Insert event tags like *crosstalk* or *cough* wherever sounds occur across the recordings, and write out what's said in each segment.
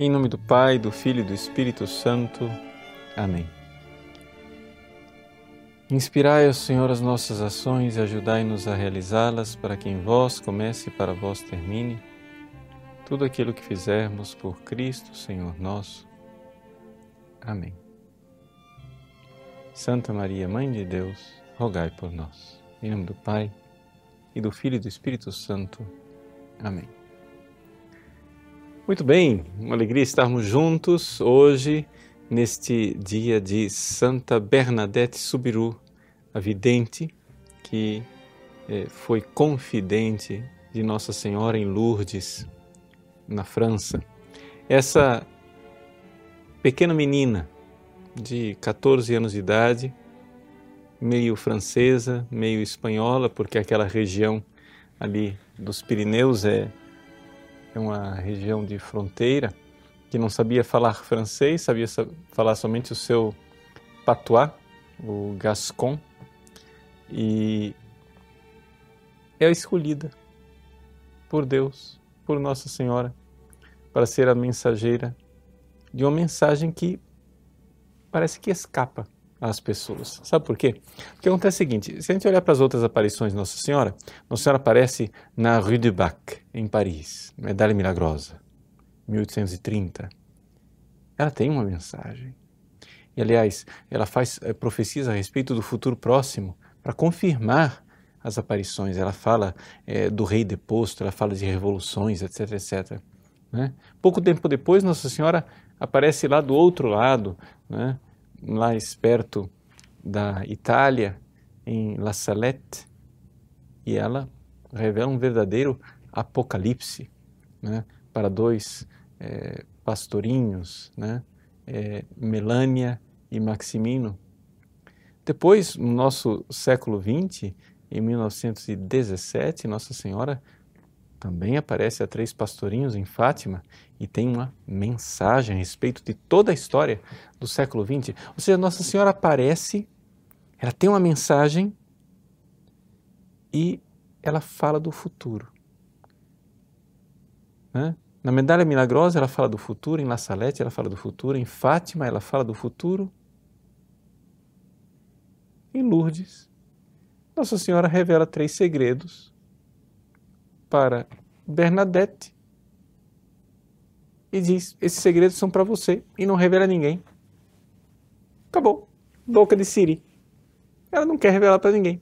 Em nome do Pai, do Filho e do Espírito Santo. Amém. Inspirai, ó Senhor, as nossas ações e ajudai-nos a realizá-las, para que em vós comece e para vós termine tudo aquilo que fizermos por Cristo, Senhor nosso. Amém. Santa Maria, Mãe de Deus, rogai por nós. Em nome do Pai, e do Filho e do Espírito Santo. Amém. Muito bem, uma alegria estarmos juntos hoje, neste dia de Santa Bernadette Subiru, a vidente que eh, foi confidente de Nossa Senhora em Lourdes, na França. Essa pequena menina de 14 anos de idade, meio francesa, meio espanhola, porque aquela região ali dos Pirineus é é uma região de fronteira, que não sabia falar francês, sabia falar somente o seu patois, o gascon, e é escolhida por Deus, por Nossa Senhora, para ser a mensageira de uma mensagem que parece que escapa às pessoas. Sabe por quê? Porque acontece o seguinte: se a gente olhar para as outras aparições de Nossa Senhora, Nossa Senhora aparece na Rue du Bac, em Paris, Medalha Milagrosa, 1830. Ela tem uma mensagem. E, aliás, ela faz é, profecias a respeito do futuro próximo para confirmar as aparições. Ela fala é, do rei deposto, ela fala de revoluções, etc, etc. Né? Pouco tempo depois, Nossa Senhora aparece lá do outro lado, né? Mais perto da Itália, em La Salette, e ela revela um verdadeiro apocalipse né, para dois é, pastorinhos, né, é, Melânia e Maximino. Depois, no nosso século XX, em 1917, Nossa Senhora também aparece a três pastorinhos em Fátima e tem uma mensagem a respeito de toda a história do século XX. Ou seja, Nossa Senhora aparece, ela tem uma mensagem e ela fala do futuro. Né? Na Medalha Milagrosa ela fala do futuro, em La Salette ela fala do futuro, em Fátima ela fala do futuro, em Lourdes Nossa Senhora revela três segredos para Bernadette e diz: Esses segredos são para você e não revela a ninguém. Acabou. Boca de Siri. Ela não quer revelar para ninguém.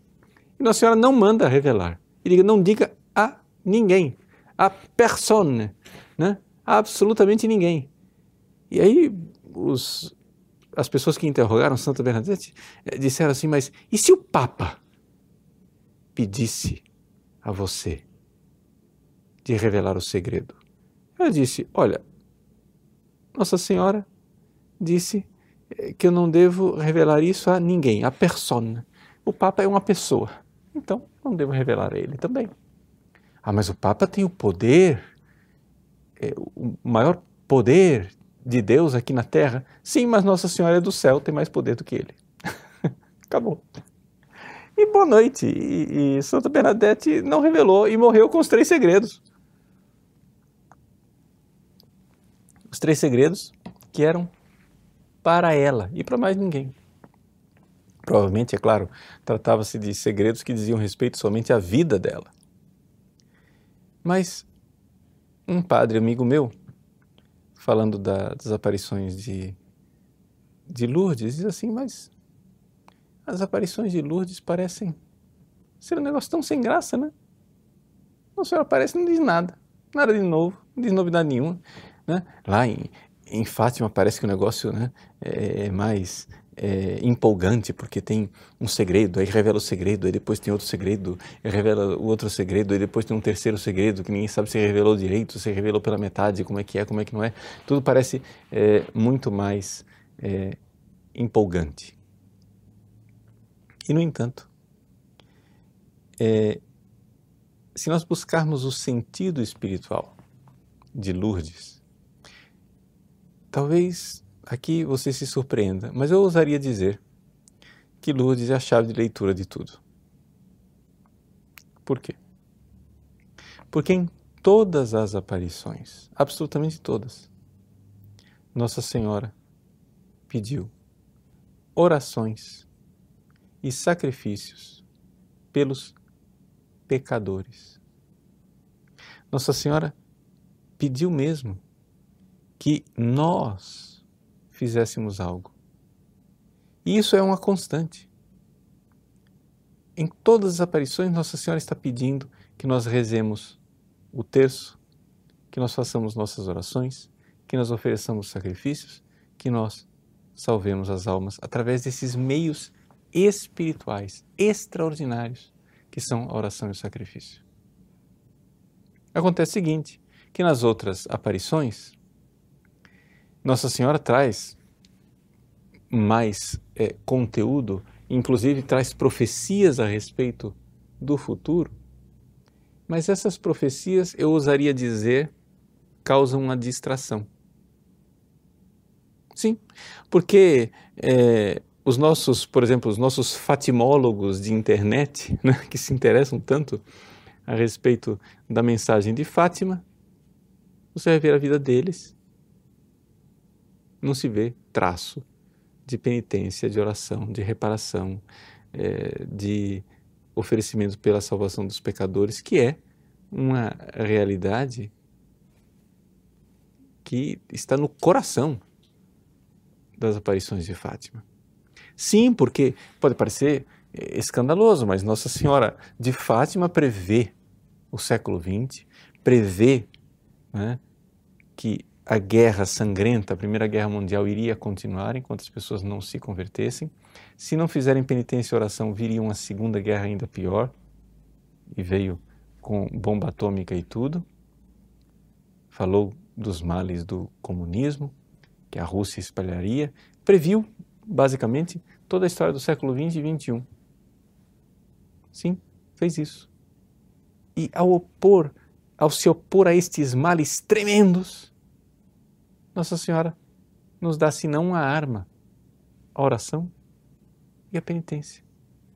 E Nossa Senhora não manda revelar. E diga: não diga a ninguém. A persona. Né? A absolutamente ninguém. E aí os, as pessoas que interrogaram Santa Bernadette eh, disseram assim: mas e se o Papa pedisse a você de revelar o segredo? Ela disse: Olha, Nossa Senhora disse eh, que eu não devo revelar isso a ninguém, a persona. O Papa é uma pessoa, então não devo revelar a ele também. Ah, mas o Papa tem o poder, é, o maior poder de Deus aqui na Terra. Sim, mas Nossa Senhora é do céu, tem mais poder do que ele. *laughs* Acabou. E boa noite. E, e Santa Bernadette não revelou e morreu com os três segredos. Os três segredos que eram para ela e para mais ninguém. Provavelmente, é claro, tratava-se de segredos que diziam respeito somente à vida dela. Mas um padre amigo meu, falando da, das aparições de, de Lourdes, diz assim: Mas as aparições de Lourdes parecem ser um negócio tão sem graça, né? A senhora aparece e não diz nada, nada de novo, não diz novidade nenhuma. Né? Lá em, em Fátima parece que o negócio né, é, é mais é, empolgante, porque tem um segredo, aí revela o segredo, aí depois tem outro segredo, aí revela o outro segredo, aí depois tem um terceiro segredo que ninguém sabe se revelou direito, se revelou pela metade, como é que é, como é que não é. Tudo parece é, muito mais é, empolgante. E, no entanto, é, se nós buscarmos o sentido espiritual de Lourdes, Talvez aqui você se surpreenda, mas eu ousaria dizer que Lourdes é a chave de leitura de tudo. Por quê? Porque em todas as aparições, absolutamente todas, Nossa Senhora pediu orações e sacrifícios pelos pecadores. Nossa Senhora pediu mesmo que nós fizéssemos algo. E isso é uma constante. Em todas as aparições, Nossa Senhora está pedindo que nós rezemos o terço, que nós façamos nossas orações, que nós ofereçamos sacrifícios, que nós salvemos as almas através desses meios espirituais extraordinários que são a oração e o sacrifício. Acontece o seguinte, que nas outras aparições, Nossa Senhora traz mais é, conteúdo, inclusive traz profecias a respeito do futuro, mas essas profecias, eu ousaria dizer, causam uma distração. Sim, porque é, os nossos, por exemplo, os nossos fatimólogos de internet, *laughs* né, que se interessam tanto a respeito da mensagem de Fátima, você vai ver a vida deles, não se vê traço de penitência, de oração, de reparação, é, de oferecimento pela salvação dos pecadores, que é uma realidade que está no coração das aparições de Fátima. Sim, porque pode parecer escandaloso, mas Nossa Senhora de Fátima prevê o século XX, prevê né, que a guerra sangrenta, a Primeira Guerra Mundial, iria continuar enquanto as pessoas não se convertessem. Se não fizerem penitência e oração, viria uma Segunda Guerra ainda pior, e veio com bomba atômica e tudo. Falou dos males do comunismo, que a Rússia espalharia, previu basicamente, toda a história do século XX e XXI. Sim, fez isso. E ao opor, ao se opor a estes males tremendos, Nossa Senhora nos dá senão uma arma, a oração e a penitência,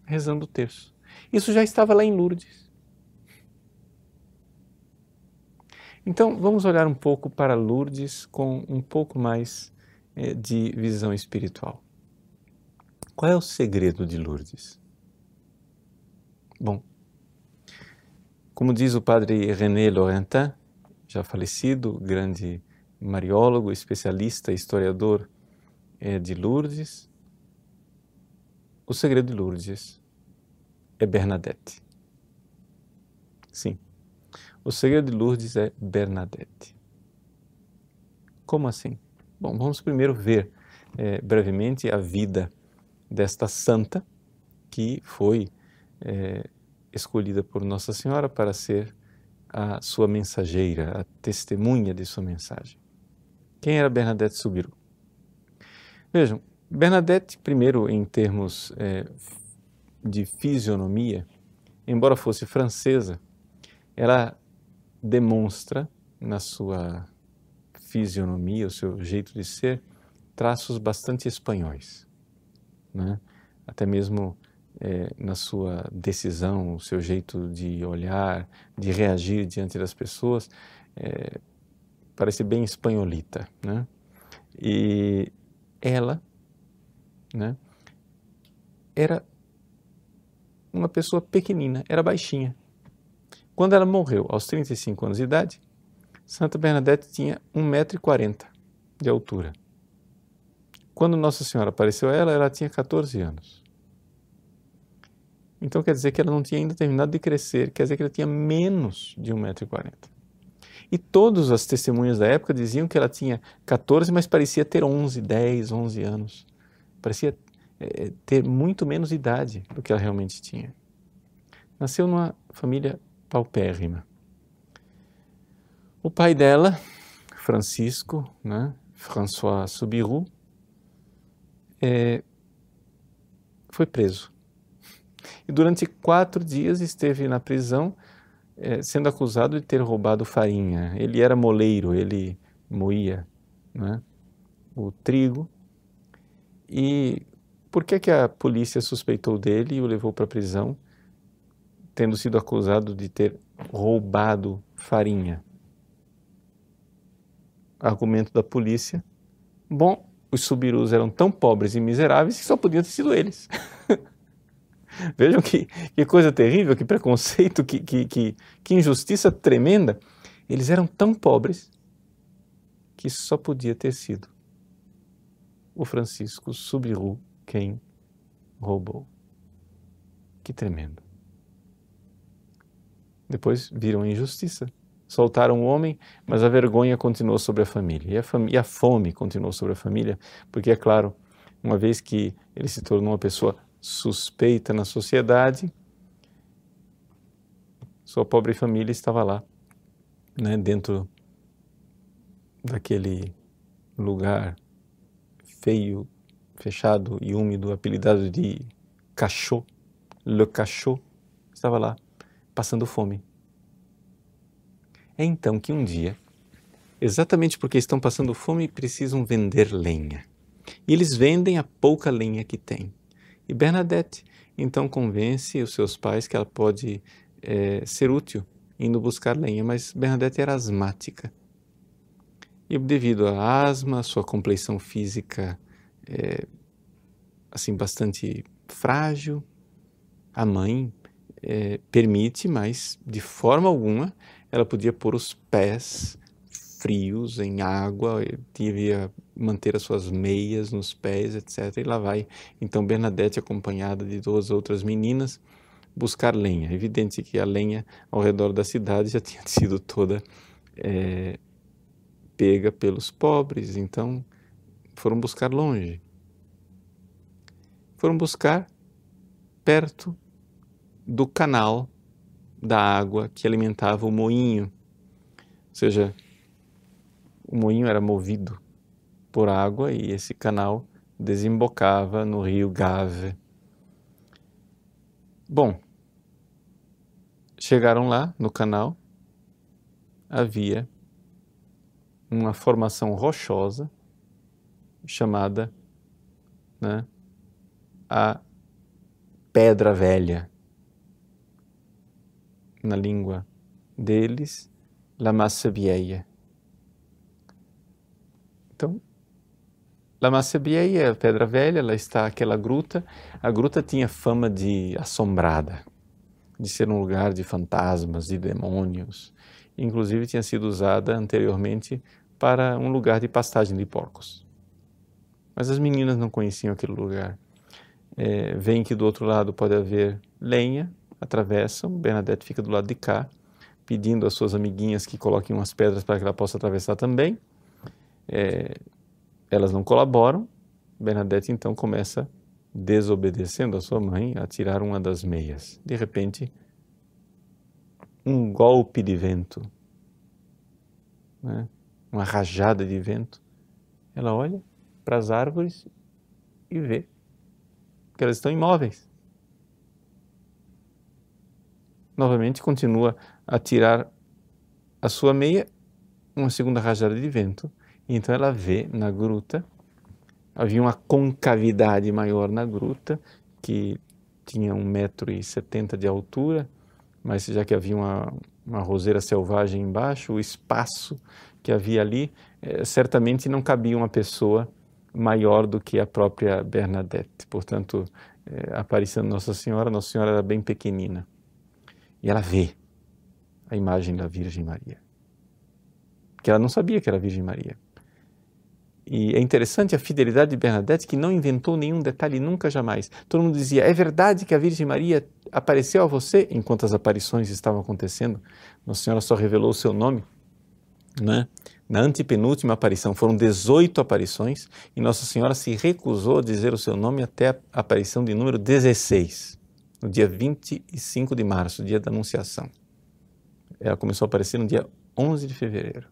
rezando o terço. Isso já estava lá em Lourdes. Então, vamos olhar um pouco para Lourdes com um pouco mais eh, de visão espiritual. Qual é o segredo de Lourdes? Bom, como diz o padre René Laurentin, já falecido, grande mariólogo, especialista, historiador é, de Lourdes, o segredo de Lourdes é Bernadette. Sim, o segredo de Lourdes é Bernadette. Como assim? Bom, vamos primeiro ver é, brevemente a vida desta santa que foi é, escolhida por Nossa Senhora para ser a sua mensageira, a testemunha de sua mensagem. Quem era Bernadette Subiru? Vejam, Bernadette, primeiro em termos é, de fisionomia, embora fosse francesa, ela demonstra na sua fisionomia, o seu jeito de ser, traços bastante espanhóis né? até mesmo é, na sua decisão, o seu jeito de olhar, de reagir diante das pessoas, é, parece bem espanholita. Né? E ela né, era uma pessoa pequenina, era baixinha. Quando ela morreu, aos 35 anos de idade, Santa Bernadette tinha 1,40m de altura. Quando Nossa Senhora apareceu a ela, ela tinha 14 anos. Então quer dizer que ela não tinha ainda terminado de crescer, quer dizer que ela tinha menos de 1,40m. E todas as testemunhas da época diziam que ela tinha 14, mas parecia ter 11, 10, 11 anos. Parecia é, ter muito menos idade do que ela realmente tinha. Nasceu numa família paupérrima. O pai dela, Francisco, né, François Subiru, é, foi preso. E durante quatro dias esteve na prisão, é, sendo acusado de ter roubado farinha. Ele era moleiro, ele moía né, o trigo. E por que, que a polícia suspeitou dele e o levou para a prisão, tendo sido acusado de ter roubado farinha? Argumento da polícia: Bom, os subirus eram tão pobres e miseráveis que só podiam ter sido eles. *laughs* *laughs* Vejam que, que, coisa terrível, que preconceito, que, que, que, que injustiça tremenda. Eles eram tão pobres que só podia ter sido o Francisco Subiru quem roubou. Que tremendo. Depois viram a injustiça. Soltaram o homem, mas a vergonha continuou sobre a família. E a, fam e a fome continuou sobre a família, porque, é claro, uma vez que ele se tornou uma pessoa suspeita na sociedade, sua pobre família estava lá, né, dentro daquele lugar feio, fechado e úmido, apelidado de cachorro, le cachorro, estava lá, passando fome. É então que um dia, exatamente porque estão passando fome, precisam vender lenha. E eles vendem a pouca lenha que têm. E Bernadette então convence os seus pais que ela pode é, ser útil indo buscar lenha, mas Bernadette era asmática. E devido à asma, sua compleição física é, assim bastante frágil, a mãe é, permite, mas de forma alguma ela podia pôr os pés frios em água, devia manter as suas meias nos pés, etc. E lá vai então Bernadette acompanhada de duas outras meninas buscar lenha. É evidente que a lenha ao redor da cidade já *laughs* tinha sido toda é, pega pelos pobres, então foram buscar longe. Foram buscar perto do canal da água que alimentava o moinho. Ou seja, o moinho era movido por água e esse canal desembocava no rio Gave. Bom, chegaram lá no canal, havia uma formação rochosa chamada né, a Pedra Velha. Na língua deles, La Massa Vieja. Então, La Massa Vieja, Pedra Velha, ela está aquela gruta. A gruta tinha fama de assombrada, de ser um lugar de fantasmas, de demônios. Inclusive tinha sido usada anteriormente para um lugar de pastagem de porcos. Mas as meninas não conheciam aquele lugar. É, veem que do outro lado pode haver lenha, atravessam, Bernadette fica do lado de cá, pedindo às suas amiguinhas que coloquem umas pedras para que ela possa atravessar também. É, elas não colaboram, Bernadette então começa, desobedecendo a sua mãe, a tirar uma das meias. De repente, um golpe de vento né? uma rajada de vento, ela olha para as árvores e vê que elas estão imóveis. Novamente continua a tirar a sua meia, uma segunda rajada de vento, então ela vê na gruta, havia uma concavidade maior na gruta, que tinha um metro e setenta de altura, mas já que havia uma, uma roseira selvagem embaixo, o espaço que havia ali, eh, certamente não cabia uma pessoa maior do que a própria Bernadette. Portanto, eh, aparecendo Nossa Senhora, Nossa Senhora era bem pequenina. E ela vê a imagem da Virgem Maria. Que ela não sabia que era a Virgem Maria. E é interessante a fidelidade de Bernadette, que não inventou nenhum detalhe nunca jamais. Todo mundo dizia: é verdade que a Virgem Maria apareceu a você enquanto as aparições estavam acontecendo? Nossa Senhora só revelou o seu nome né? Na antepenúltima aparição foram 18 aparições e Nossa Senhora se recusou a dizer o seu nome até a aparição de número 16, no dia 25 de março, dia da Anunciação. Ela começou a aparecer no dia 11 de fevereiro.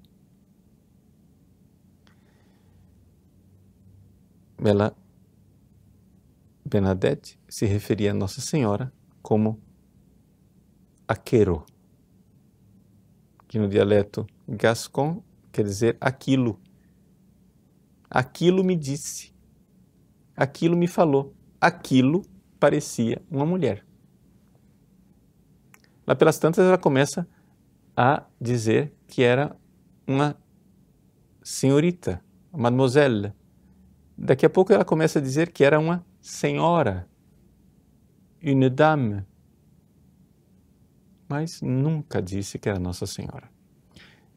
Ela, Bernadette, se referia a Nossa Senhora como Aquero, que no dialeto Gascon quer dizer aquilo. Aquilo me disse. Aquilo me falou. Aquilo parecia uma mulher. Lá pelas tantas ela começa a dizer que era uma senhorita, mademoiselle, daqui a pouco ela começa a dizer que era uma senhora, une dame, mas nunca disse que era Nossa Senhora.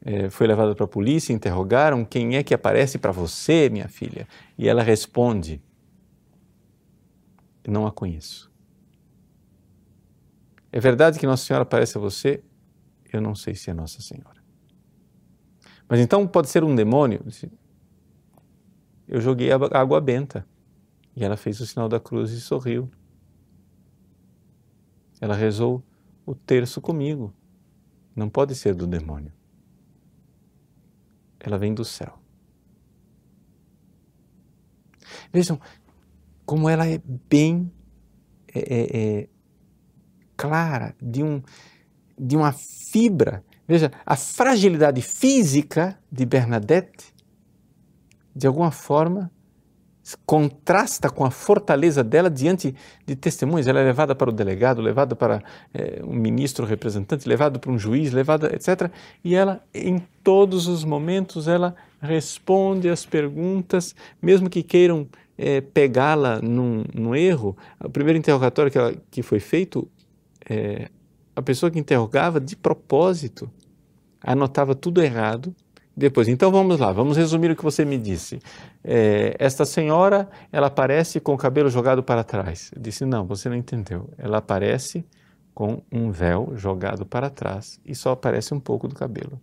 É, foi levada para a polícia, interrogaram quem é que aparece para você, minha filha, e ela responde: Não a conheço. É verdade que Nossa Senhora aparece a você? Eu não sei se é Nossa Senhora. Mas então pode ser um demônio? Eu joguei água benta e ela fez o sinal da cruz e sorriu. Ela rezou o terço comigo. Não pode ser do demônio. Ela vem do céu. Vejam como ela é bem é, é, é, clara, de, um, de uma fibra. Veja, a fragilidade física de Bernadette, de alguma forma, contrasta com a fortaleza dela diante de testemunhas. Ela é levada para o delegado, levada para é, um ministro representante, levada para um juiz, levada, etc. E ela, em todos os momentos, ela responde as perguntas, mesmo que queiram é, pegá-la num, num, erro. O primeiro interrogatório que, ela, que foi feito, é, a pessoa que interrogava de propósito anotava tudo errado depois. Então vamos lá, vamos resumir o que você me disse. É, esta senhora, ela aparece com o cabelo jogado para trás. Eu disse, não, você não entendeu. Ela aparece com um véu jogado para trás e só aparece um pouco do cabelo.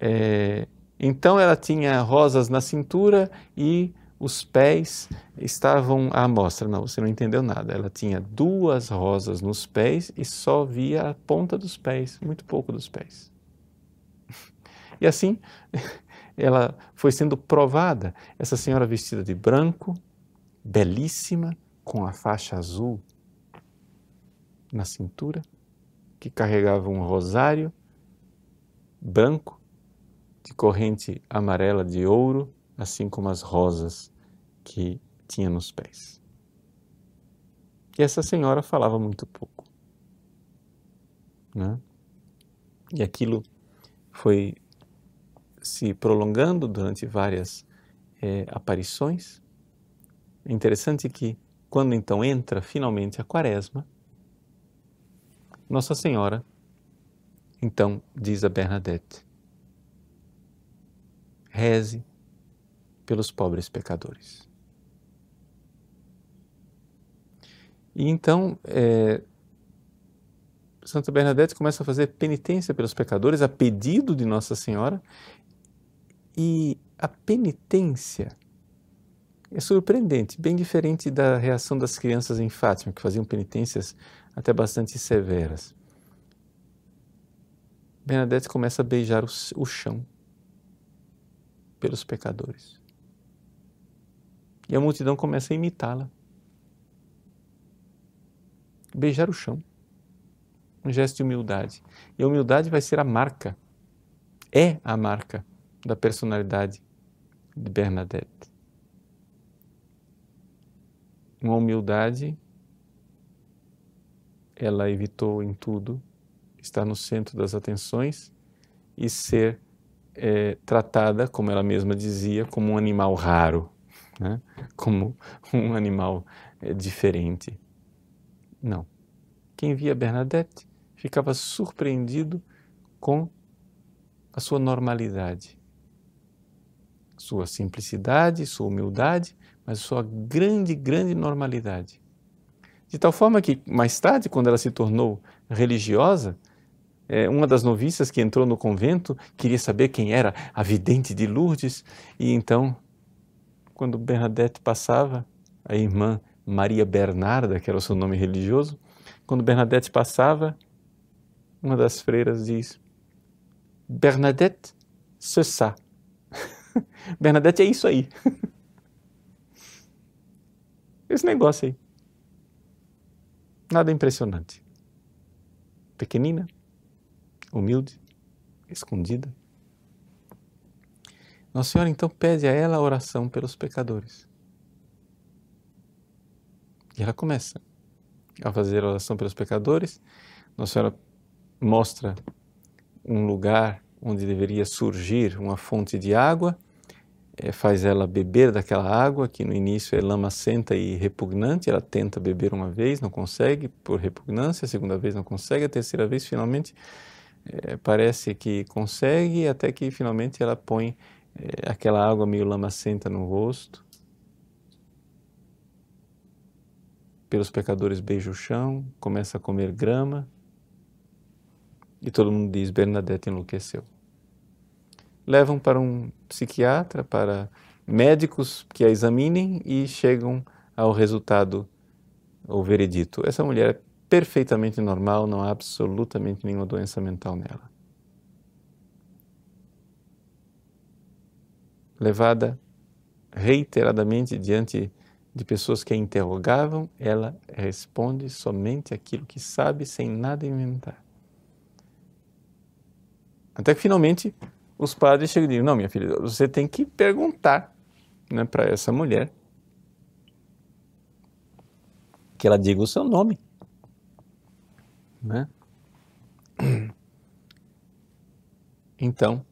É, então ela tinha rosas na cintura e os pés estavam à mostra. Não, você não entendeu nada. Ela tinha duas rosas nos pés e só via a ponta dos pés, muito pouco dos pés. E assim *laughs* ela foi sendo provada. Essa senhora vestida de branco, belíssima, com a faixa azul na cintura, que carregava um rosário branco de corrente amarela de ouro, assim como as rosas que tinha nos pés. E essa senhora falava muito pouco. Né? E aquilo foi se prolongando durante várias é, aparições. É interessante que, quando então entra finalmente a quaresma, Nossa Senhora, então, diz a Bernadette, reze pelos pobres pecadores. E então, é, Santa Bernadette começa a fazer penitência pelos pecadores a pedido de Nossa Senhora e a penitência é surpreendente, bem diferente da reação das crianças em Fátima, que faziam penitências até bastante severas. Bernadette começa a beijar o, o chão pelos pecadores. E a multidão começa a imitá-la. Beijar o chão. Um gesto de humildade. E a humildade vai ser a marca, é a marca da personalidade de Bernadette. Uma humildade, ela evitou em tudo estar no centro das atenções e ser é, tratada, como ela mesma dizia, como um animal raro, né? como um animal é, diferente. Não. Quem via Bernadette ficava surpreendido com a sua normalidade sua simplicidade, sua humildade, mas sua grande, grande normalidade. De tal forma que, mais tarde, quando ela se tornou religiosa, é, uma das noviças que entrou no convento queria saber quem era a vidente de Lourdes, e então, quando Bernadette passava, a irmã Maria Bernarda, que era o seu nome religioso, quando Bernadette passava, uma das freiras diz: Bernadette, c'est ça. *laughs* Bernadette é isso aí. *laughs* Esse negócio aí. Nada impressionante. Pequenina, humilde, escondida. Nossa Senhora então pede a ela a oração pelos pecadores. E ela começa a fazer oração pelos pecadores. Nossa Senhora mostra um lugar onde deveria surgir uma fonte de água é, faz ela beber daquela água que no início é lamacenta e repugnante. Ela tenta beber uma vez, não consegue por repugnância, a segunda vez não consegue, a terceira vez finalmente é, parece que consegue, até que finalmente ela põe é, aquela água meio lamacenta no rosto. Pelos pecadores beija o chão, começa a comer grama e todo mundo diz: Bernadette enlouqueceu. Levam para um psiquiatra, para médicos que a examinem e chegam ao resultado, ou veredito. Essa mulher é perfeitamente normal, não há absolutamente nenhuma doença mental nela. Levada reiteradamente diante de pessoas que a interrogavam, ela responde somente aquilo que sabe, sem nada inventar. Até que finalmente os padres chegam e dizem: Não, minha filha, você tem que perguntar né, para essa mulher que ela diga o seu nome. Né? Então,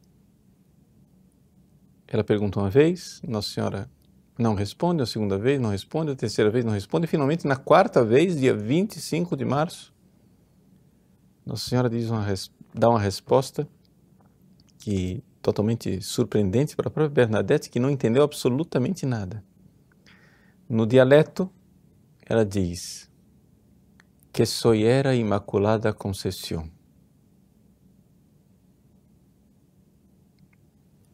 ela pergunta uma vez, Nossa Senhora não responde, a segunda vez não responde, a terceira vez não responde, e finalmente na quarta vez, dia 25 de março, Nossa Senhora diz uma, dá uma resposta que totalmente surpreendente para a própria Bernadette, que não entendeu absolutamente nada. No dialeto, ela diz que soy era Imaculada Conceição.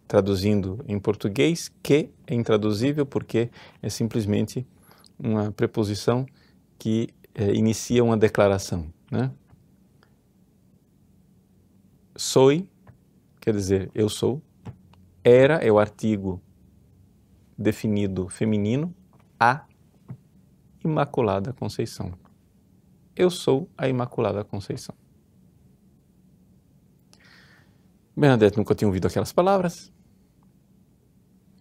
Traduzindo em português, que é intraduzível porque é simplesmente uma preposição que é, inicia uma declaração. Né? Soy quer dizer eu sou. Era é o artigo definido feminino, a Imaculada Conceição. Eu sou a Imaculada Conceição. Bernadette nunca tinha ouvido aquelas palavras.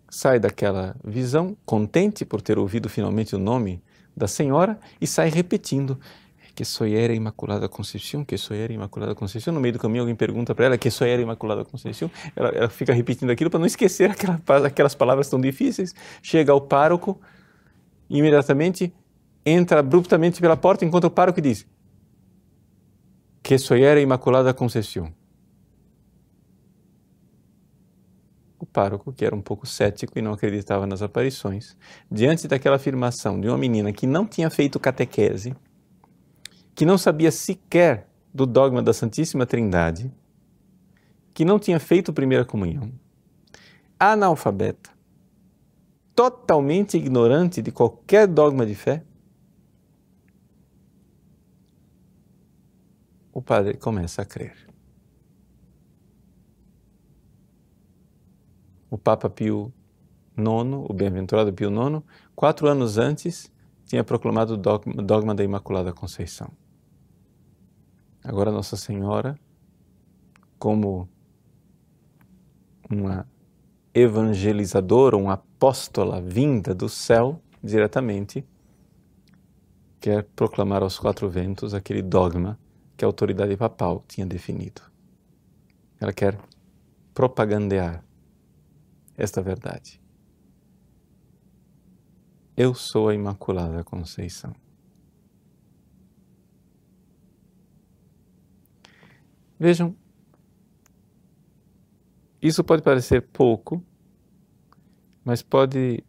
Sai daquela visão, contente por ter ouvido finalmente o nome da Senhora, e sai repetindo: que sou era Imaculada Conceição, que sou era Imaculada Conceição. No meio do caminho alguém pergunta para ela que sou era Imaculada Conceição. Ela, ela fica repetindo aquilo para não esquecer aquela, aquelas palavras tão difíceis. Chega ao pároco, imediatamente entra abruptamente pela porta, encontra o pároco e diz: Que sou era Imaculada Conceição. O pároco, que era um pouco cético e não acreditava nas aparições, diante daquela afirmação de uma menina que não tinha feito catequese, que não sabia sequer do dogma da Santíssima Trindade, que não tinha feito primeira comunhão, analfabeta, totalmente ignorante de qualquer dogma de fé, o padre começa a crer. O Papa Pio IX, o bem-aventurado Pio IX, quatro anos antes, tinha proclamado o dogma, dogma da Imaculada Conceição. Agora Nossa Senhora, como uma evangelizadora, uma apóstola vinda do céu diretamente, quer proclamar aos quatro ventos aquele dogma que a autoridade papal tinha definido. Ela quer propagandear esta verdade. Eu sou a Imaculada Conceição. Vejam, isso pode parecer pouco, mas pode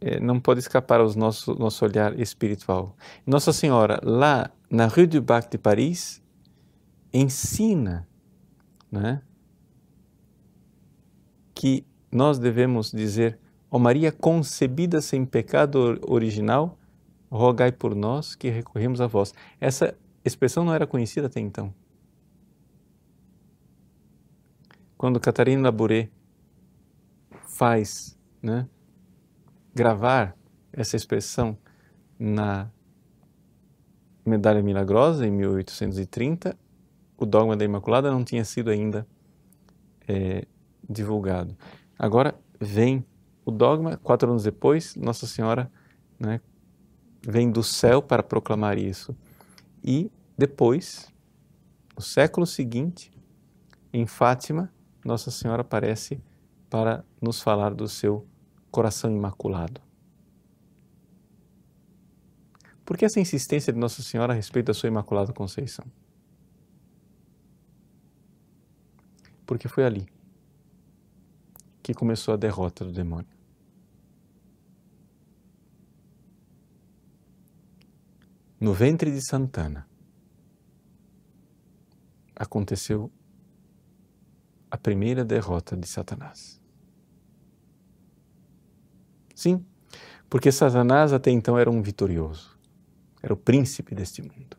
é, não pode escapar ao nosso, nosso olhar espiritual. Nossa Senhora, lá na Rue du Bac de Paris, ensina né, que nós devemos dizer, ó Maria concebida sem pecado original, rogai por nós que recorremos a vós. Essa expressão não era conhecida até então. quando Catarina Labouré faz né, gravar essa expressão na Medalha Milagrosa, em 1830, o dogma da Imaculada não tinha sido ainda é, divulgado. Agora vem o dogma, quatro anos depois, Nossa Senhora né, vem do céu para proclamar isso. E depois, no século seguinte, em Fátima, nossa Senhora aparece para nos falar do seu coração imaculado. Por que essa insistência de Nossa Senhora a respeito da sua Imaculada Conceição? Porque foi ali que começou a derrota do demônio. No ventre de Santana aconteceu a primeira derrota de Satanás. Sim, porque Satanás até então era um vitorioso, era o príncipe deste mundo.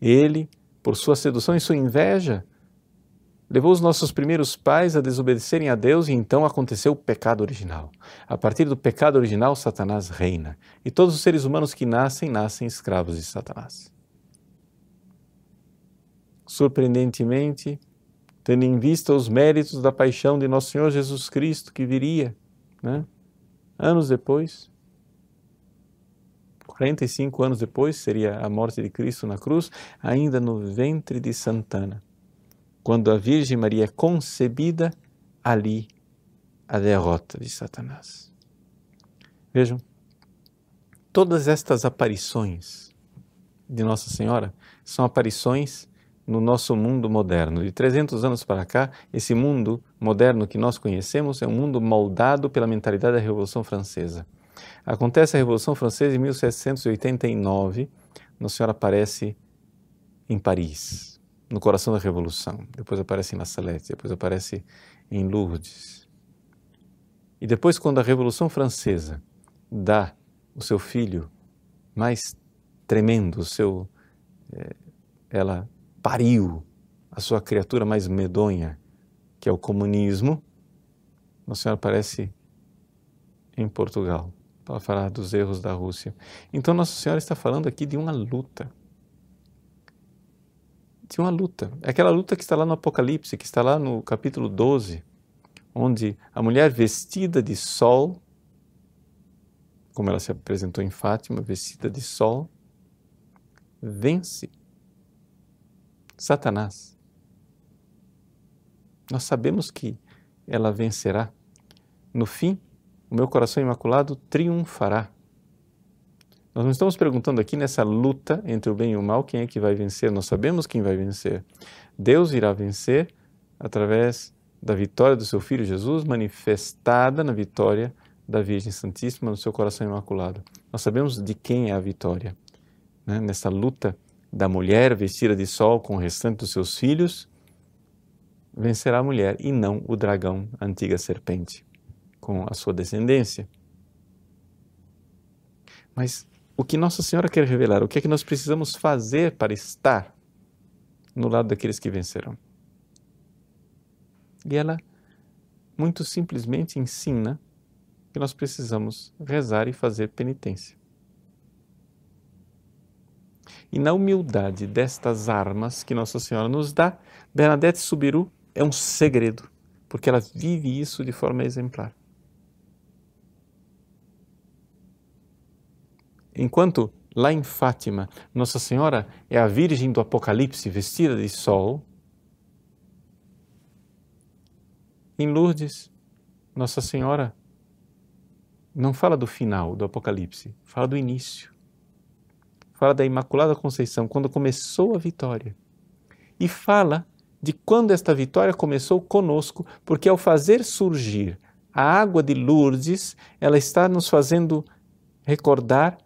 Ele, por sua sedução e sua inveja, levou os nossos primeiros pais a desobedecerem a Deus e então aconteceu o pecado original. A partir do pecado original, Satanás reina e todos os seres humanos que nascem, nascem escravos de Satanás. Surpreendentemente, tendo em vista os méritos da paixão de nosso Senhor Jesus Cristo que viria, né? anos depois, 45 anos depois, seria a morte de Cristo na cruz, ainda no ventre de Santana quando a Virgem Maria é concebida, ali a derrota de Satanás. Vejam, todas estas aparições de Nossa Senhora são aparições no nosso mundo moderno. De 300 anos para cá, esse mundo moderno que nós conhecemos é um mundo moldado pela mentalidade da Revolução Francesa. Acontece a Revolução Francesa em 1789, Nossa Senhora aparece em Paris no coração da Revolução, depois aparece em La Salette, depois aparece em Lourdes. E depois, quando a Revolução Francesa dá o seu filho mais tremendo, o seu, é, ela pariu a sua criatura mais medonha, que é o comunismo, Nossa Senhora aparece em Portugal para falar dos erros da Rússia. Então, Nossa Senhora está falando aqui de uma luta tinha uma luta. É aquela luta que está lá no Apocalipse, que está lá no capítulo 12, onde a mulher vestida de sol, como ela se apresentou em Fátima, vestida de sol, vence Satanás. Nós sabemos que ela vencerá. No fim, o meu coração imaculado triunfará. Nós não estamos perguntando aqui nessa luta entre o bem e o mal quem é que vai vencer, nós sabemos quem vai vencer. Deus irá vencer através da vitória do seu Filho Jesus, manifestada na vitória da Virgem Santíssima no seu coração imaculado. Nós sabemos de quem é a vitória. Né? Nessa luta da mulher vestida de sol com o restante dos seus filhos, vencerá a mulher e não o dragão, a antiga serpente, com a sua descendência. Mas o que Nossa Senhora quer revelar, o que é que nós precisamos fazer para estar no lado daqueles que vencerão. E ela muito simplesmente ensina que nós precisamos rezar e fazer penitência. E na humildade destas armas que Nossa Senhora nos dá, Bernadette Subiru é um segredo, porque ela vive isso de forma exemplar. Enquanto lá em Fátima, Nossa Senhora é a Virgem do Apocalipse vestida de sol, em Lourdes, Nossa Senhora não fala do final do Apocalipse, fala do início. Fala da Imaculada Conceição, quando começou a vitória. E fala de quando esta vitória começou conosco, porque ao fazer surgir a água de Lourdes, ela está nos fazendo recordar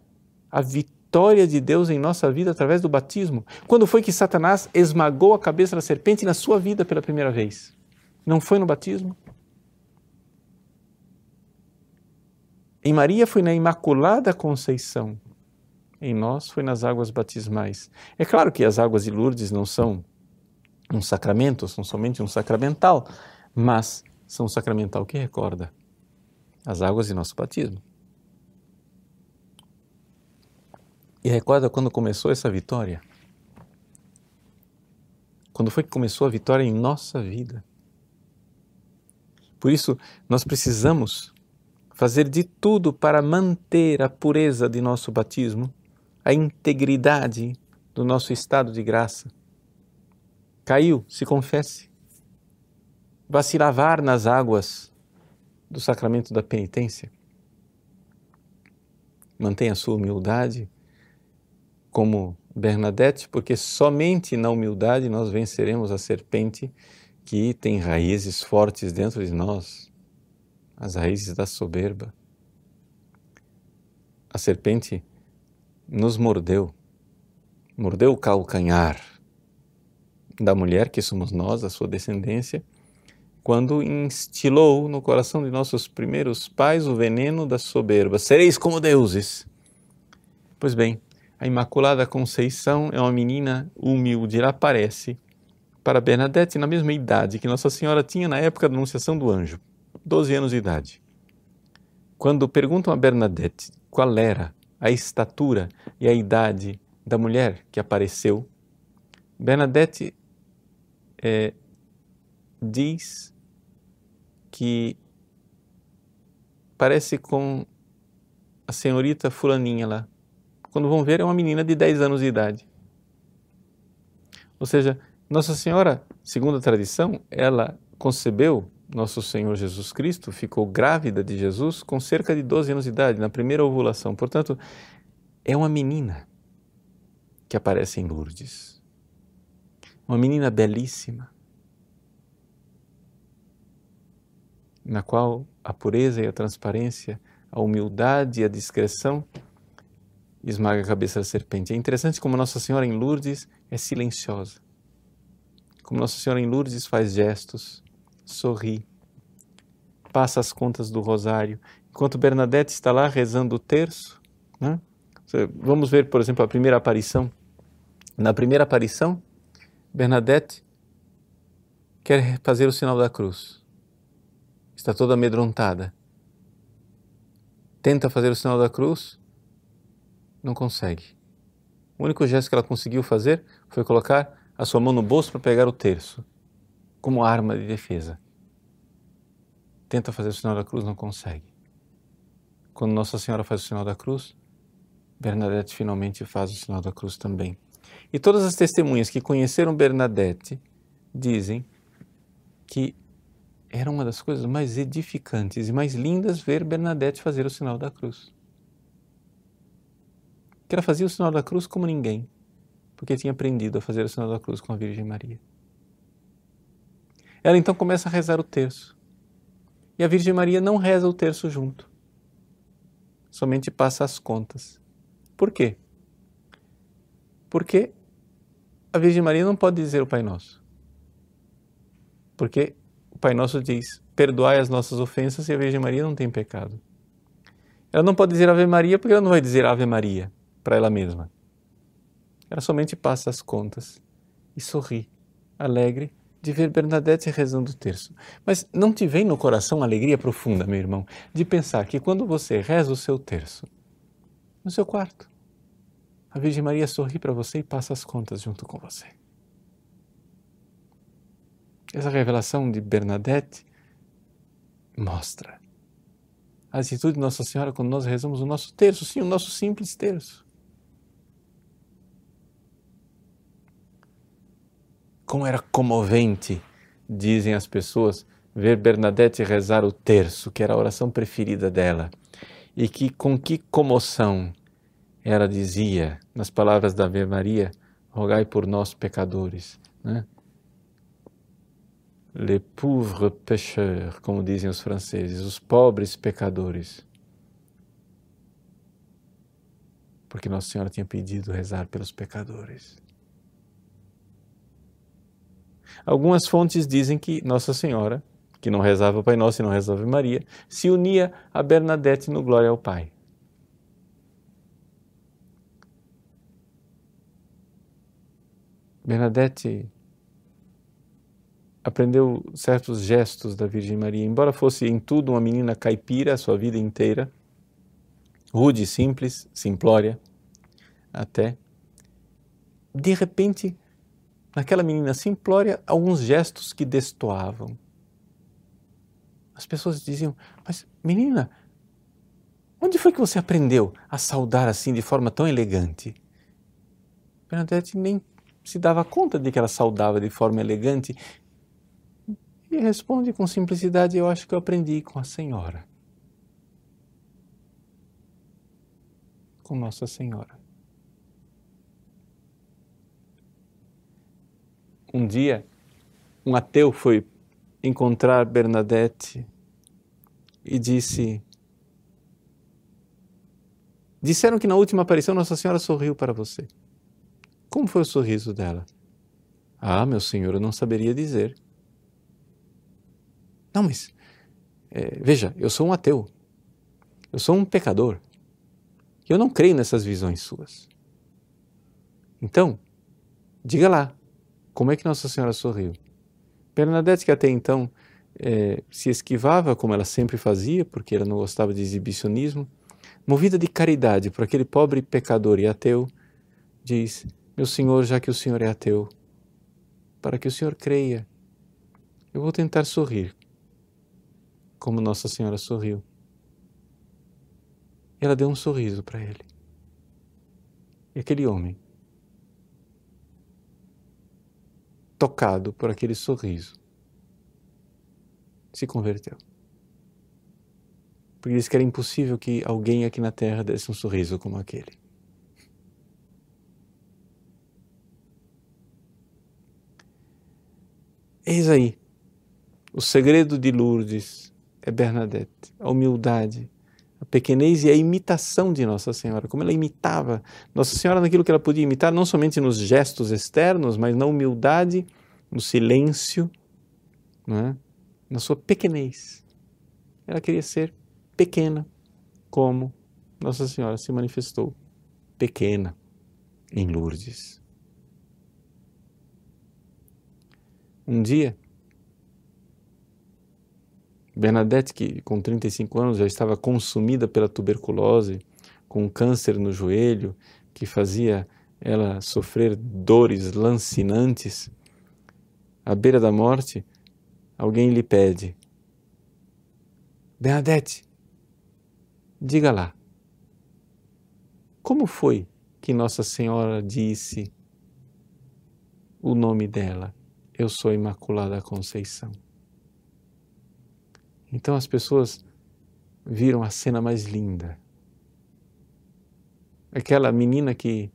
a vitória de Deus em nossa vida através do batismo. Quando foi que Satanás esmagou a cabeça da serpente na sua vida pela primeira vez? Não foi no batismo? Em Maria foi na Imaculada Conceição. Em nós foi nas águas batismais. É claro que as águas de Lourdes não são um sacramento, são somente um sacramental, mas são um sacramental que recorda as águas de nosso batismo. E recorda quando começou essa vitória? Quando foi que começou a vitória em nossa vida? Por isso, nós precisamos fazer de tudo para manter a pureza de nosso batismo, a integridade do nosso estado de graça. Caiu, se confesse. Vá se lavar nas águas do sacramento da penitência. Mantenha a sua humildade como Bernadette, porque somente na humildade nós venceremos a serpente que tem raízes fortes dentro de nós, as raízes da soberba. A serpente nos mordeu, mordeu o calcanhar da mulher, que somos nós, a sua descendência, quando instilou no coração de nossos primeiros pais o veneno da soberba: sereis como deuses. Pois bem, a Imaculada Conceição é uma menina humilde, ela aparece para Bernadette na mesma idade que Nossa Senhora tinha na época da anunciação do anjo, 12 anos de idade. Quando perguntam a Bernadette qual era a estatura e a idade da mulher que apareceu, Bernadette é, diz que parece com a senhorita fulaninha lá. Quando vão ver, é uma menina de 10 anos de idade. Ou seja, Nossa Senhora, segundo a tradição, ela concebeu nosso Senhor Jesus Cristo, ficou grávida de Jesus com cerca de 12 anos de idade, na primeira ovulação. Portanto, é uma menina que aparece em Lourdes. Uma menina belíssima, na qual a pureza e a transparência, a humildade e a discreção esmaga a cabeça da serpente. É interessante como Nossa Senhora em Lourdes é silenciosa. Como Nossa Senhora em Lourdes faz gestos, sorri, passa as contas do rosário. Enquanto Bernadette está lá rezando o terço, né? vamos ver, por exemplo, a primeira aparição. Na primeira aparição, Bernadette quer fazer o sinal da cruz está toda amedrontada. Tenta fazer o sinal da cruz, não consegue. O único gesto que ela conseguiu fazer foi colocar a sua mão no bolso para pegar o terço, como arma de defesa. Tenta fazer o sinal da cruz, não consegue. Quando Nossa Senhora faz o sinal da cruz, Bernadette finalmente faz o sinal da cruz também. E todas as testemunhas que conheceram Bernadette dizem que era uma das coisas mais edificantes e mais lindas ver Bernadette fazer o sinal da cruz. Que ela fazia o sinal da cruz como ninguém, porque tinha aprendido a fazer o sinal da cruz com a Virgem Maria. Ela então começa a rezar o terço. E a Virgem Maria não reza o terço junto. Somente passa as contas. Por quê? Porque a Virgem Maria não pode dizer o Pai Nosso. Porque Pai Nosso diz: perdoai as nossas ofensas e a Virgem Maria não tem pecado. Ela não pode dizer Ave Maria porque ela não vai dizer Ave Maria para ela mesma. Ela somente passa as contas e sorri, alegre, de ver Bernadette rezando o terço. Mas não te vem no coração alegria profunda, meu irmão, de pensar que quando você reza o seu terço, no seu quarto, a Virgem Maria sorri para você e passa as contas junto com você. Essa revelação de Bernadette mostra a atitude de Nossa Senhora quando nós rezamos o nosso terço, sim, o nosso simples terço. Como era comovente, dizem as pessoas, ver Bernadette rezar o terço, que era a oração preferida dela, e que com que comoção ela dizia nas palavras da Ave Maria: rogai por nós pecadores. Né? les pauvres pécheurs, como dizem os franceses, os pobres pecadores. Porque Nossa Senhora tinha pedido rezar pelos pecadores. Algumas fontes dizem que Nossa Senhora, que não rezava o Pai Nosso e não rezava Maria, se unia a Bernadette no Glória ao Pai. Bernadette aprendeu certos gestos da Virgem Maria. Embora fosse em tudo uma menina caipira a sua vida inteira, rude, simples, simplória, até, de repente, naquela menina simplória, alguns gestos que destoavam. As pessoas diziam: Mas, menina, onde foi que você aprendeu a saudar assim de forma tão elegante? Bernadette nem se dava conta de que ela saudava de forma elegante E responde com simplicidade: Eu acho que eu aprendi com a Senhora. Com Nossa Senhora. Um dia, um ateu foi encontrar Bernadette e disse: Disseram que na última aparição Nossa Senhora sorriu para você. Como foi o sorriso dela? Ah, meu senhor, eu não saberia dizer. Não, mas é, veja, eu sou um ateu. Eu sou um pecador. Eu não creio nessas visões suas. Então, diga lá, como é que Nossa Senhora sorriu? Bernadette, que até então é, se esquivava, como ela sempre fazia, porque ela não gostava de exibicionismo, movida de caridade por aquele pobre pecador e ateu, diz: Meu Senhor, já que o Senhor é ateu, para que o Senhor creia, eu vou tentar sorrir, como Nossa Senhora sorriu. Ela deu um sorriso para ele. E aquele homem tocado por aquele sorriso, se converteu. Porque disse que era impossível que alguém aqui na terra desse um sorriso como aquele. Eis aí, o segredo de Lourdes é Bernadette, a humildade, a pequenez e a imitação de Nossa Senhora, como ela imitava Nossa Senhora naquilo que ela podia imitar, não somente nos gestos externos, mas na humildade, no silêncio, é? na sua pequenez. Ela queria ser pequena, como Nossa Senhora se manifestou pequena em Lourdes. Um dia, Bernadette, que com 35 anos já estava consumida pela tuberculose, com um câncer no joelho que fazia ela sofrer dores lancinantes, à beira da morte, alguém lhe pede: Bernadette, diga lá, como foi que Nossa Senhora disse o nome dela? Eu sou Imaculada Conceição. Então as pessoas viram a cena mais linda. Aquela menina que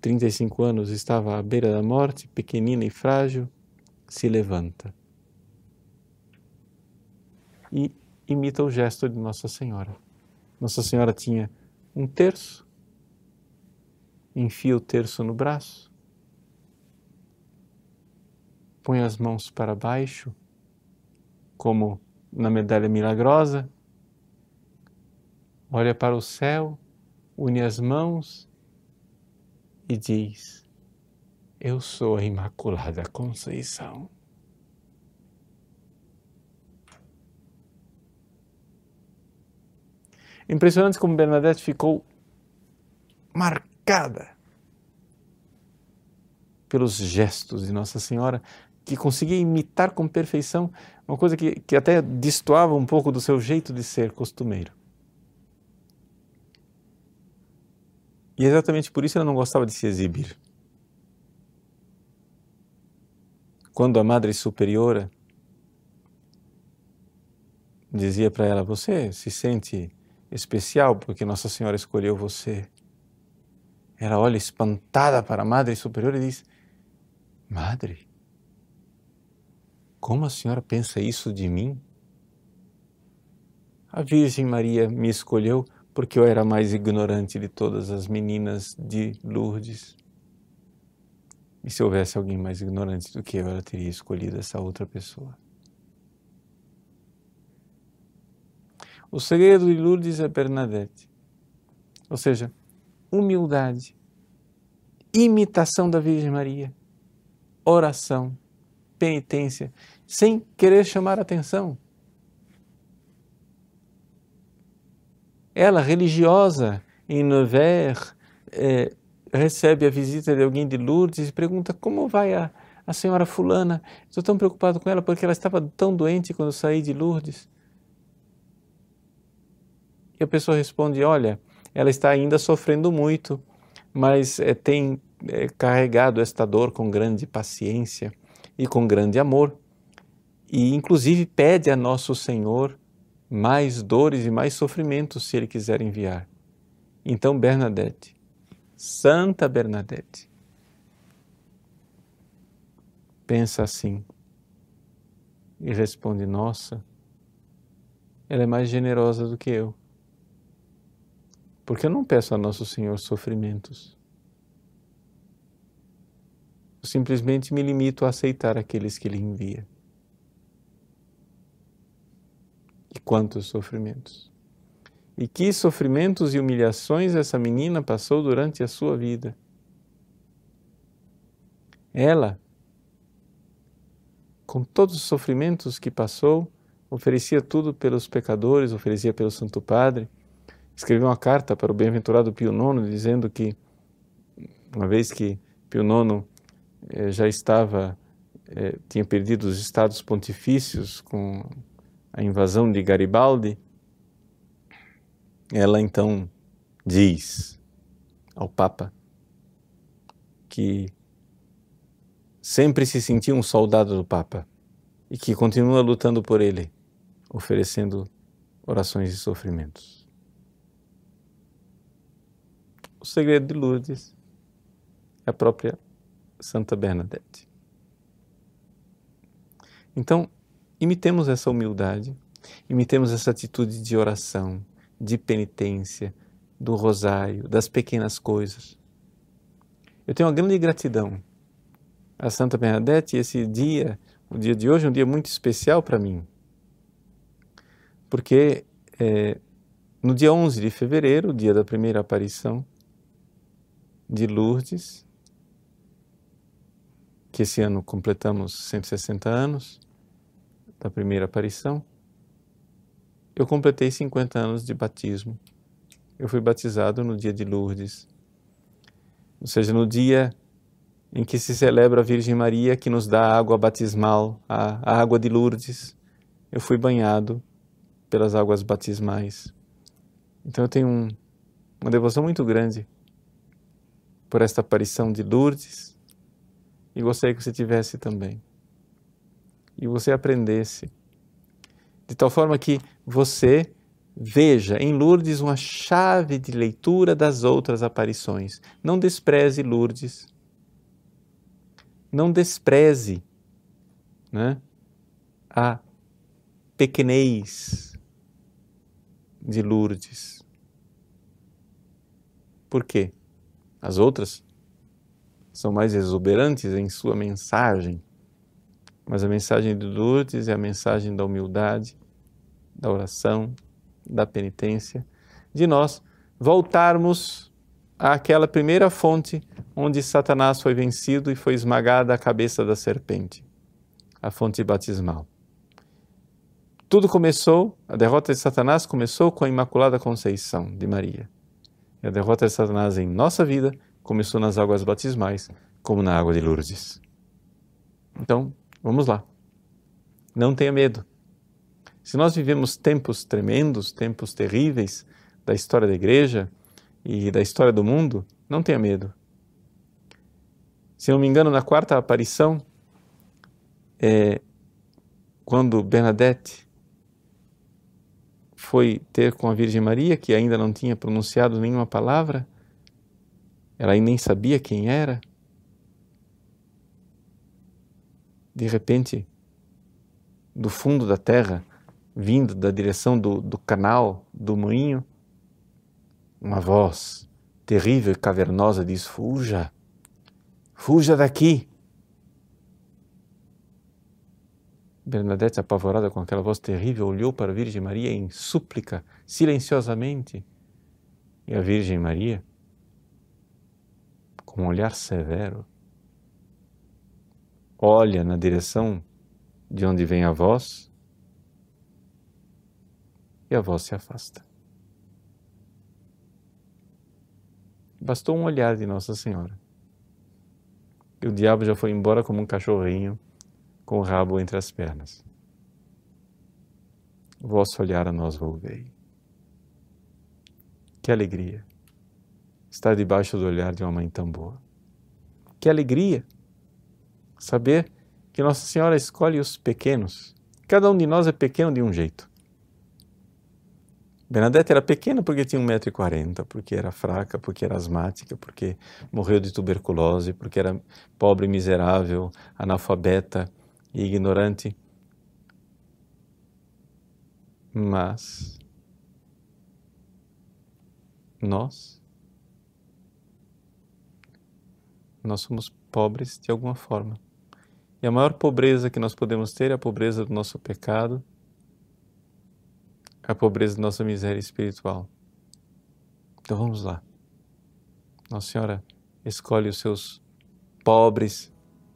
35 anos estava à beira da morte, pequenina e frágil, se levanta e imita o gesto de Nossa Senhora. Nossa Senhora tinha um terço, enfia o terço no braço, põe as mãos para baixo, como na medalha milagrosa, olha para o céu, une as mãos e diz: Eu sou a Imaculada Conceição. Impressionante como Bernadette ficou marcada pelos gestos de Nossa Senhora, que conseguia imitar com perfeição uma coisa que, que até destoava um pouco do seu jeito de ser costumeiro. E exatamente por isso ela não gostava de se exibir. Quando a Madre Superiora dizia para ela: Você se sente especial porque Nossa Senhora escolheu você. Ela olha espantada para a Madre Superiora e diz: Madre, como a senhora pensa isso de mim? A Virgem Maria me escolheu porque eu era mais ignorante de todas as meninas de Lourdes. E se houvesse alguém mais ignorante do que eu, ela teria escolhido essa outra pessoa. O segredo de Lourdes é Bernadette. Ou seja, humildade, imitação da Virgem Maria, oração, penitência, sem querer chamar atenção. Ela, religiosa, em Nevers, é, recebe a visita de alguém de Lourdes e pergunta como vai a, a senhora fulana. Estou tão preocupado com ela porque ela estava tão doente quando saí de Lourdes. E a pessoa responde, olha, ela está ainda sofrendo muito, mas é, tem é, carregado esta dor com grande paciência e com grande amor. e inclusive pede a nosso Senhor mais dores e mais sofrimentos se Ele quiser enviar. Então, Bernadette, Santa Bernadette, pensa assim e responde: Nossa, ela é mais generosa do que eu. Porque eu não peço a Nosso Senhor sofrimentos. Simplesmente me limito a aceitar aqueles que Ele envia. E quantos sofrimentos! E que sofrimentos e humilhações essa menina passou durante a sua vida. Ela, com todos os sofrimentos que passou, oferecia tudo pelos pecadores, oferecia pelo Santo Padre. Escreveu uma carta para o bem-aventurado Pio IX dizendo que, uma vez que Pio IX já estava, eh, tinha perdido os estados pontifícios com a invasão de Garibaldi, ela então diz ao Papa que sempre se sentia um soldado do Papa e que continua lutando por ele, oferecendo orações e sofrimentos. O segredo de Lourdes é a própria Santa Bernadette. Então, Imitemos essa humildade, imitemos essa atitude de oração, de penitência, do rosário, das pequenas coisas. Eu tenho uma grande gratidão a Santa Bernadette e esse dia, o dia de hoje, é um dia muito especial para mim. Porque é, no dia 11 de fevereiro, dia da primeira aparição de Lourdes, que esse ano completamos 160 anos, da primeira aparição, eu completei 50 anos de batismo. Eu fui batizado no dia de Lourdes, ou seja, no dia em que se celebra a Virgem Maria que nos dá a água batismal, a, a água de Lourdes. Eu fui banhado pelas águas batismais. Então eu tenho um, uma devoção muito grande por esta aparição de Lourdes e gostaria que você tivesse também e você aprendesse. De tal forma que você veja em Lourdes uma chave de leitura das outras aparições. Não despreze Lourdes. Não despreze né, a pequenez de Lourdes. Por quê? As outras são mais exuberantes em sua mensagem mas a mensagem de Lourdes é a mensagem da humildade, da oração, da penitência, de nós voltarmos àquela primeira fonte onde Satanás foi vencido e foi esmagada a cabeça da serpente, a fonte batismal. Tudo começou, a derrota de Satanás começou com a Imaculada Conceição de Maria. E a derrota de Satanás em nossa vida começou nas águas batismais, como na água de Lourdes. Então, Vamos lá. Não tenha medo. Se nós vivemos tempos tremendos, tempos terríveis da história da igreja e da história do mundo, não tenha medo. Se não me engano, na quarta aparição, é, quando Bernadette foi ter com a Virgem Maria, que ainda não tinha pronunciado nenhuma palavra, ela nem sabia quem era, de repente, do fundo da terra, vindo da direção do, do canal, do moinho, uma voz terrível e cavernosa diz: Fuja, fuja daqui. Bernadette, apavorada com aquela voz terrível, olhou para a Virgem Maria em súplica, silenciosamente. E a Virgem Maria, com um olhar severo, olha na direção de onde vem a voz e a voz se afasta. Bastou um olhar de Nossa Senhora. E o diabo já foi embora como um cachorrinho com o rabo entre as pernas. O vosso olhar a nós volvei. Que alegria estar debaixo do olhar de uma mãe tão boa. Que alegria Saber que Nossa Senhora escolhe os pequenos Cada um de nós é pequeno de um jeito. Bernadette era pequena porque tinha 1,40m, porque era fraca, porque era asmática, porque morreu de tuberculose, porque era pobre, miserável, analfabeta e ignorante. Mas nós nós somos pobres de alguma forma. E a maior pobreza que nós podemos ter é a pobreza do nosso pecado a pobreza da nossa miséria espiritual. Então vamos lá. Nossa Senhora escolhe os seus pobres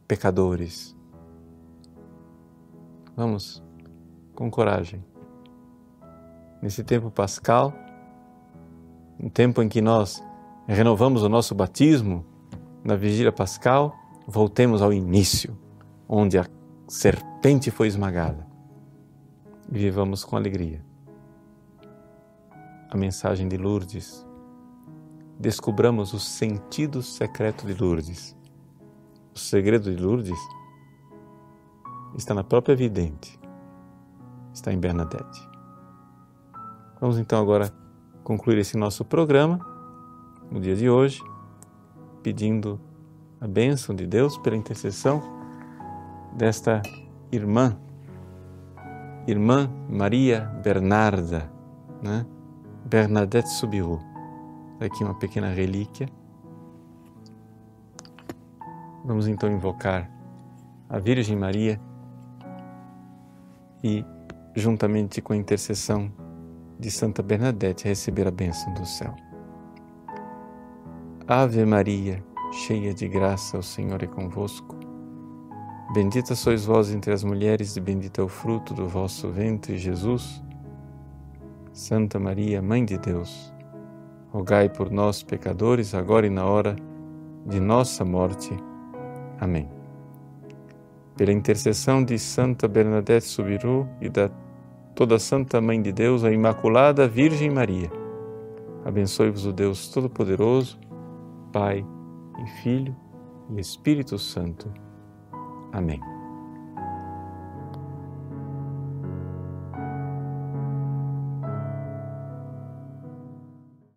pecadores. Vamos com coragem. Nesse tempo pascal, um tempo em que nós renovamos o nosso batismo na vigília pascal, voltemos ao início, onde a serpente foi esmagada. Vivamos com alegria a mensagem de Lourdes, descubramos o sentido secreto de Lourdes. O segredo de Lourdes está na própria vidente, está em Bernadette. Vamos então agora concluir esse nosso programa no dia de hoje, pedindo a bênção de Deus pela intercessão desta irmã, irmã Maria Bernarda, né? Bernadette Soubirous. Aqui uma pequena relíquia. Vamos então invocar a Virgem Maria e, juntamente com a intercessão de Santa Bernadette, receber a bênção do céu. Ave Maria, cheia de graça, o Senhor é convosco. Bendita sois vós entre as mulheres, e bendito é o fruto do vosso ventre, Jesus. Santa Maria, Mãe de Deus, rogai por nós, pecadores, agora e na hora de nossa morte. Amém. Pela intercessão de Santa Bernadette Soubirous e da toda Santa Mãe de Deus, a Imaculada Virgem Maria, abençoe-vos o Deus Todo-Poderoso, Pai e Filho e Espírito Santo. Amém.